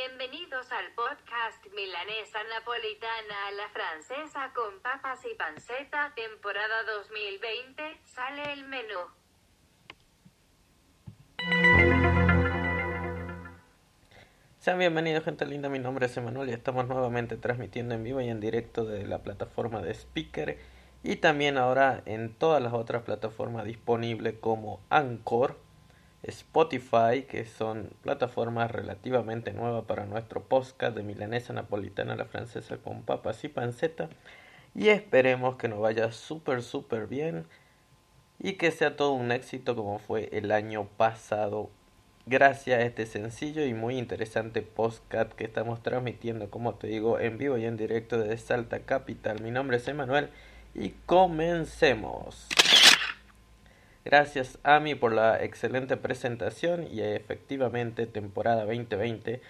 Bienvenidos al podcast Milanesa Napolitana a la Francesa con papas y panceta, temporada 2020. Sale el menú. Sean bienvenidos gente linda, mi nombre es Emanuel y estamos nuevamente transmitiendo en vivo y en directo de la plataforma de Speaker y también ahora en todas las otras plataformas disponibles como Anchor, Spotify, que son plataformas relativamente nuevas para nuestro podcast de milanesa napolitana la francesa con papas y panceta. Y esperemos que nos vaya súper, súper bien y que sea todo un éxito como fue el año pasado. Gracias a este sencillo y muy interesante podcast que estamos transmitiendo, como te digo, en vivo y en directo desde Salta Capital. Mi nombre es Emanuel y comencemos. Gracias Ami por la excelente presentación y efectivamente temporada 2020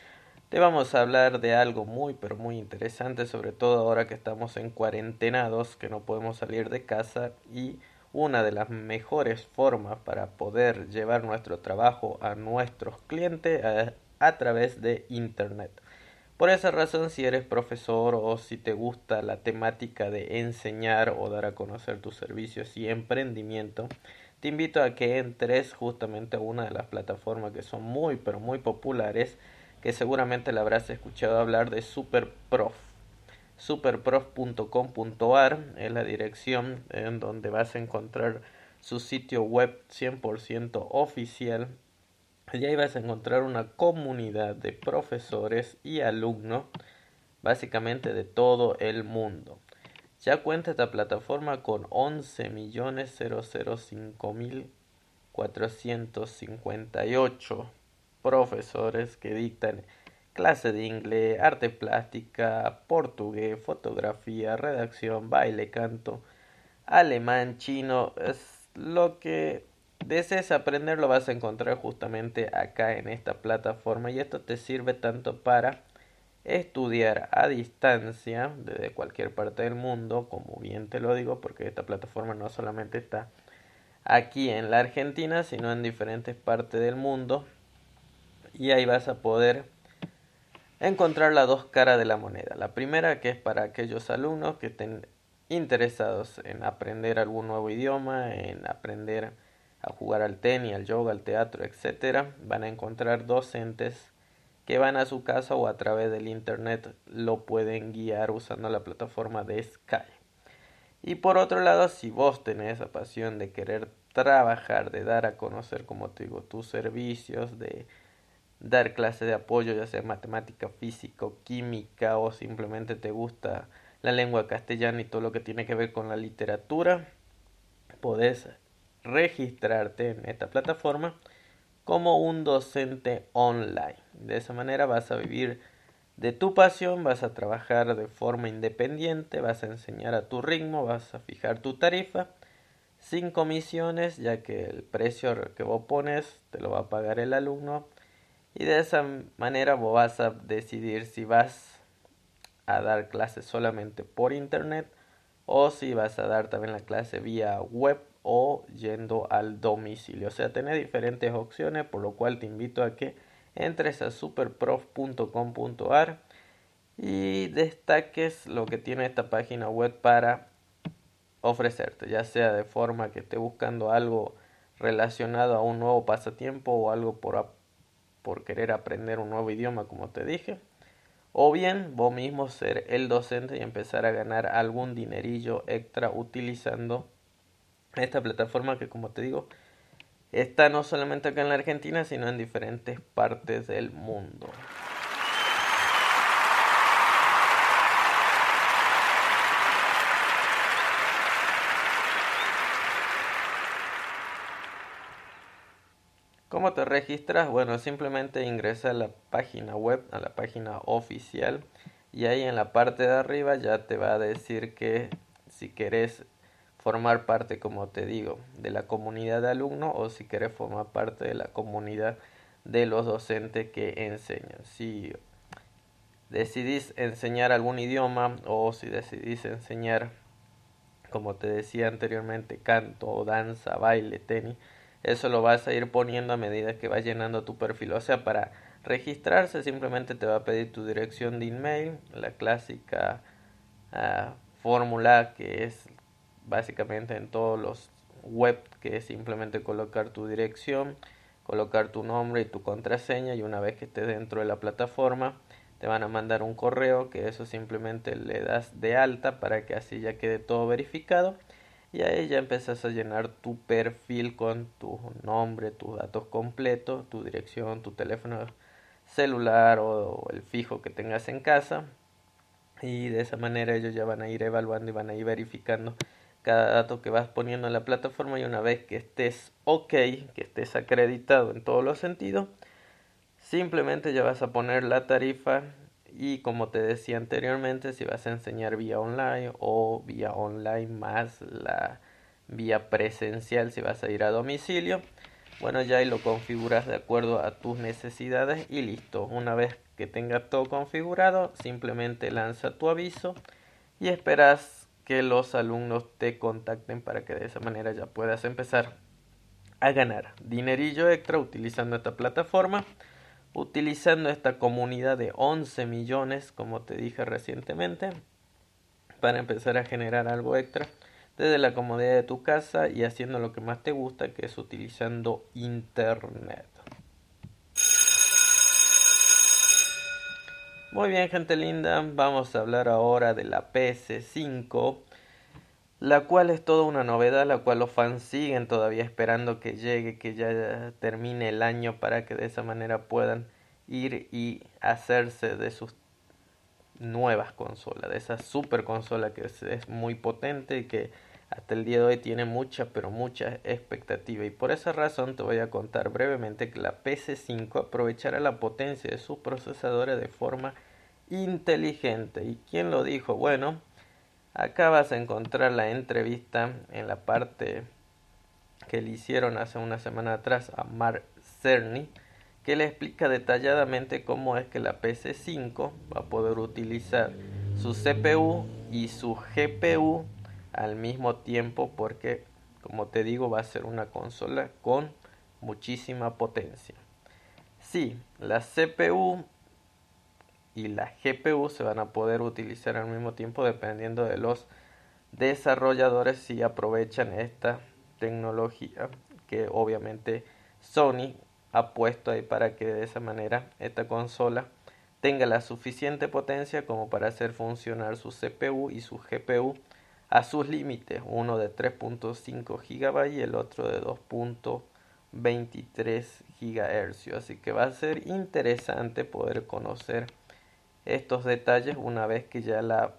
te vamos a hablar de algo muy pero muy interesante sobre todo ahora que estamos en cuarentenados que no podemos salir de casa y una de las mejores formas para poder llevar nuestro trabajo a nuestros clientes a, a través de internet. Por esa razón, si eres profesor o si te gusta la temática de enseñar o dar a conocer tus servicios y emprendimiento, te invito a que entres justamente a una de las plataformas que son muy pero muy populares, que seguramente le habrás escuchado hablar de Superprof. Superprof.com.ar es la dirección en donde vas a encontrar su sitio web 100% oficial. Y ahí vas a encontrar una comunidad de profesores y alumnos, básicamente de todo el mundo. Ya cuenta esta plataforma con 11.005.458 profesores que dictan clase de inglés, arte plástica, portugués, fotografía, redacción, baile, canto, alemán, chino. Es lo que desees aprender lo vas a encontrar justamente acá en esta plataforma y esto te sirve tanto para estudiar a distancia desde cualquier parte del mundo, como bien te lo digo, porque esta plataforma no solamente está aquí en la Argentina, sino en diferentes partes del mundo. Y ahí vas a poder encontrar las dos caras de la moneda. La primera que es para aquellos alumnos que estén interesados en aprender algún nuevo idioma, en aprender a jugar al tenis, al yoga, al teatro, etcétera, van a encontrar docentes que van a su casa o a través del internet lo pueden guiar usando la plataforma de Sky. Y por otro lado, si vos tenés esa pasión de querer trabajar, de dar a conocer, como te digo, tus servicios, de dar clases de apoyo, ya sea matemática, físico, química o simplemente te gusta la lengua castellana y todo lo que tiene que ver con la literatura, podés registrarte en esta plataforma como un docente online. De esa manera vas a vivir de tu pasión, vas a trabajar de forma independiente, vas a enseñar a tu ritmo, vas a fijar tu tarifa sin comisiones, ya que el precio que vos pones te lo va a pagar el alumno y de esa manera vos vas a decidir si vas a dar clases solamente por internet o si vas a dar también la clase vía web o yendo al domicilio. O sea, tener diferentes opciones, por lo cual te invito a que entres a superprof.com.ar y destaques lo que tiene esta página web para ofrecerte, ya sea de forma que esté buscando algo relacionado a un nuevo pasatiempo o algo por, por querer aprender un nuevo idioma, como te dije, o bien vos mismo ser el docente y empezar a ganar algún dinerillo extra utilizando esta plataforma que como te digo está no solamente acá en la Argentina sino en diferentes partes del mundo. ¿Cómo te registras? Bueno, simplemente ingresa a la página web, a la página oficial y ahí en la parte de arriba ya te va a decir que si querés formar parte, como te digo, de la comunidad de alumnos o si quieres formar parte de la comunidad de los docentes que enseñan. Si decidís enseñar algún idioma o si decidís enseñar, como te decía anteriormente, canto, danza, baile, tenis, eso lo vas a ir poniendo a medida que vas llenando tu perfil. O sea, para registrarse simplemente te va a pedir tu dirección de email, la clásica ah, fórmula que es básicamente en todos los web que es simplemente colocar tu dirección, colocar tu nombre y tu contraseña y una vez que estés dentro de la plataforma te van a mandar un correo que eso simplemente le das de alta para que así ya quede todo verificado y ahí ya empezás a llenar tu perfil con tu nombre, tus datos completos, tu dirección, tu teléfono celular o el fijo que tengas en casa y de esa manera ellos ya van a ir evaluando y van a ir verificando cada dato que vas poniendo en la plataforma y una vez que estés ok, que estés acreditado en todos los sentidos, simplemente ya vas a poner la tarifa y como te decía anteriormente, si vas a enseñar vía online o vía online más la vía presencial si vas a ir a domicilio, bueno ya ahí lo configuras de acuerdo a tus necesidades y listo. Una vez que tengas todo configurado, simplemente lanza tu aviso y esperas que los alumnos te contacten para que de esa manera ya puedas empezar a ganar dinerillo extra utilizando esta plataforma, utilizando esta comunidad de 11 millones, como te dije recientemente, para empezar a generar algo extra desde la comodidad de tu casa y haciendo lo que más te gusta, que es utilizando internet. Muy bien, gente linda, vamos a hablar ahora de la PS5, la cual es toda una novedad, la cual los fans siguen todavía esperando que llegue, que ya termine el año para que de esa manera puedan ir y hacerse de sus nuevas consolas, de esa super consola que es, muy potente y que hasta el día de hoy tiene mucha, pero mucha expectativa. Y por esa razón te voy a contar brevemente que la PC5 aprovechará la potencia de sus procesadores de forma inteligente. ¿Y quién lo dijo? Bueno, acá vas a encontrar la entrevista en la parte que le hicieron hace una semana atrás a Mark Cerny que le explica detalladamente cómo es que la PC5 va a poder utilizar su CPU y su GPU al mismo tiempo porque como te digo va a ser una consola con muchísima potencia. Sí, la CPU y la GPU se van a poder utilizar al mismo tiempo dependiendo de los desarrolladores si aprovechan esta tecnología que obviamente Sony ha puesto ahí para que de esa manera esta consola tenga la suficiente potencia como para hacer funcionar su CPU y su GPU a sus límites, uno de 3.5 GB y el otro de 2.23 GHz. Así que va a ser interesante poder conocer estos detalles una vez que ya la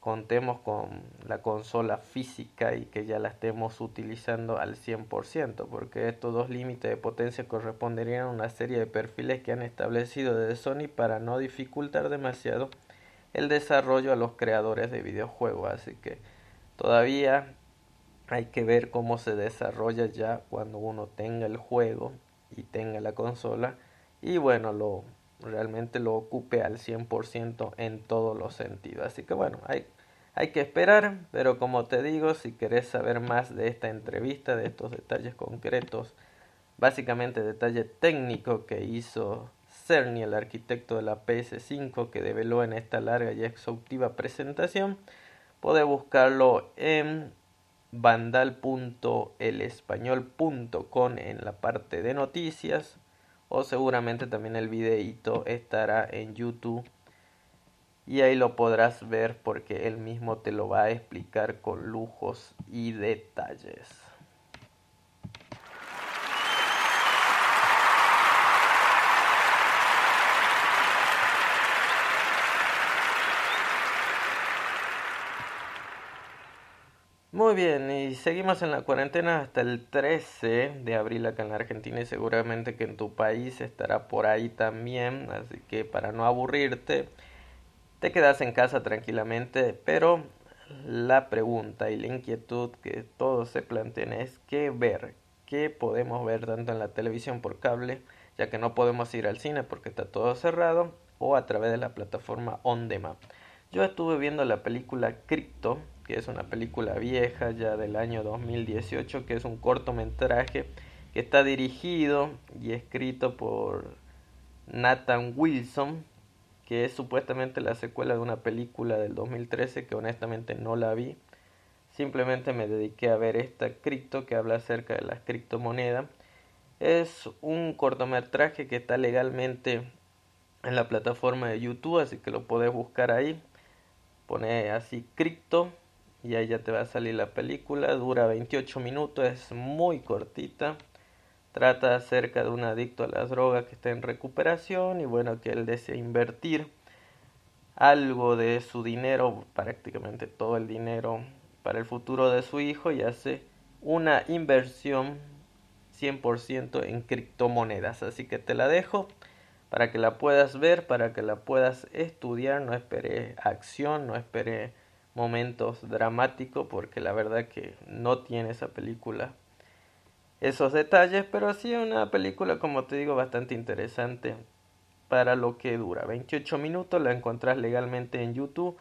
contemos con la consola física y que ya la estemos utilizando al 100%, porque estos dos límites de potencia corresponderían a una serie de perfiles que han establecido desde Sony para no dificultar demasiado el desarrollo a los creadores de videojuegos, así que todavía hay que ver cómo se desarrolla ya cuando uno tenga el juego y tenga la consola y bueno, lo realmente lo ocupe al 100% en todos los sentidos. Así que bueno, hay, hay que esperar, pero como te digo, si querés saber más de esta entrevista, de estos detalles concretos, básicamente detalle técnico que hizo Cerny, el arquitecto de la PS5, que develó en esta larga y exhaustiva presentación, podés buscarlo en vandal.elespañol.com en la parte de noticias o seguramente también el videíto estará en YouTube y ahí lo podrás ver porque él mismo te lo va a explicar con lujos y detalles. Muy bien, y seguimos en la cuarentena hasta el 13 de abril acá en la Argentina y seguramente que en tu país estará por ahí también, así que para no aburrirte, te quedas en casa tranquilamente, pero la pregunta y la inquietud que todos se plantean es qué ver, qué podemos ver tanto en la televisión por cable, ya que no podemos ir al cine porque está todo cerrado, o a través de la plataforma On Demand. Yo estuve viendo la película Crypto, que es una película vieja ya del año 2018, que es un cortometraje que está dirigido y escrito por Nathan Wilson, que es supuestamente la secuela de una película del 2013 que honestamente no la vi. Simplemente me dediqué a ver esta cripto que habla acerca de las criptomonedas. Es un cortometraje que está legalmente en la plataforma de YouTube, así que lo podés buscar ahí. Pone así cripto y ahí ya te va a salir la película. Dura 28 minutos, es muy cortita. Trata acerca de un adicto a las drogas que está en recuperación y bueno, que él desea invertir algo de su dinero, prácticamente todo el dinero para el futuro de su hijo y hace una inversión 100% en criptomonedas. Así que te la dejo para que la puedas ver, para que la puedas estudiar. No espere acción, no espere momentos dramáticos porque la verdad que no tiene esa película esos detalles, pero sí una película, como te digo, bastante interesante para lo que dura. 28 minutos, la encontrás legalmente en YouTube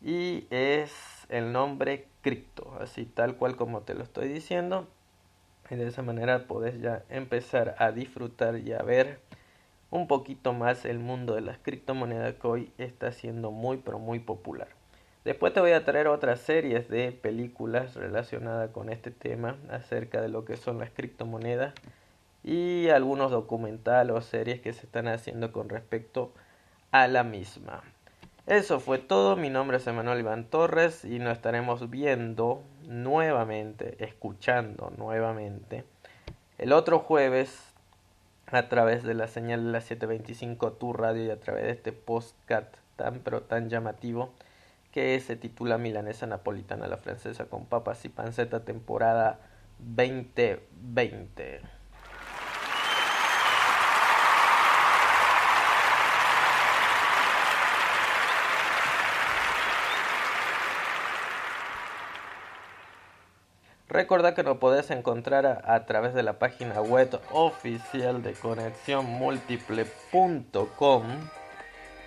y es el nombre Crypto, así tal cual como te lo estoy diciendo. Y de esa manera podés ya empezar a disfrutar y a ver un poquito más el mundo de las criptomonedas que hoy está siendo muy pero muy popular. Después te voy a traer otras series de películas relacionadas con este tema acerca de lo que son las criptomonedas y algunos documentales o series que se están haciendo con respecto a la misma. Eso fue todo, mi nombre es Emanuel Iván Torres y nos estaremos viendo nuevamente, escuchando nuevamente el otro jueves a través de la señal de la 725 Tu Radio y a través de este postcat tan pero tan llamativo que se titula Milanesa Napolitana la Francesa con papas y panceta temporada 2020. Recuerda que lo podés encontrar a, través de la página web oficial de conexiónmúltiple.com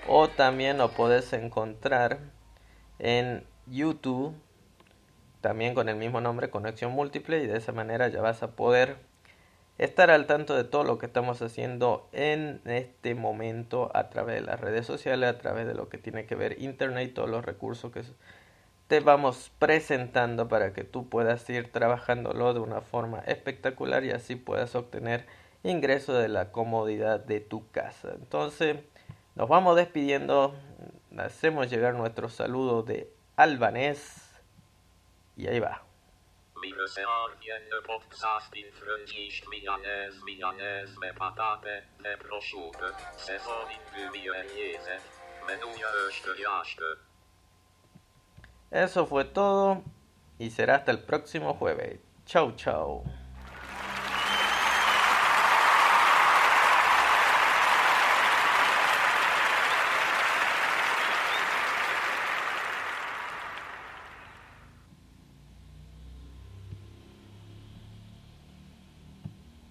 o también lo podés encontrar en YouTube, también con el mismo nombre, Conexión Múltiple, y de esa manera ya vas a poder estar al tanto de todo lo que estamos haciendo en este momento a través de las redes sociales, a través de lo que tiene que ver Internet, todos los recursos que te vamos presentando para que tú puedas ir trabajándolo de una forma espectacular y así puedas obtener ingresos de la comodidad de tu casa. Entonces, nos vamos despidiendo hacemos llegar nuestro saludo de albanés y ahí va. Eso fue todo y será hasta el próximo jueves. Chau chau.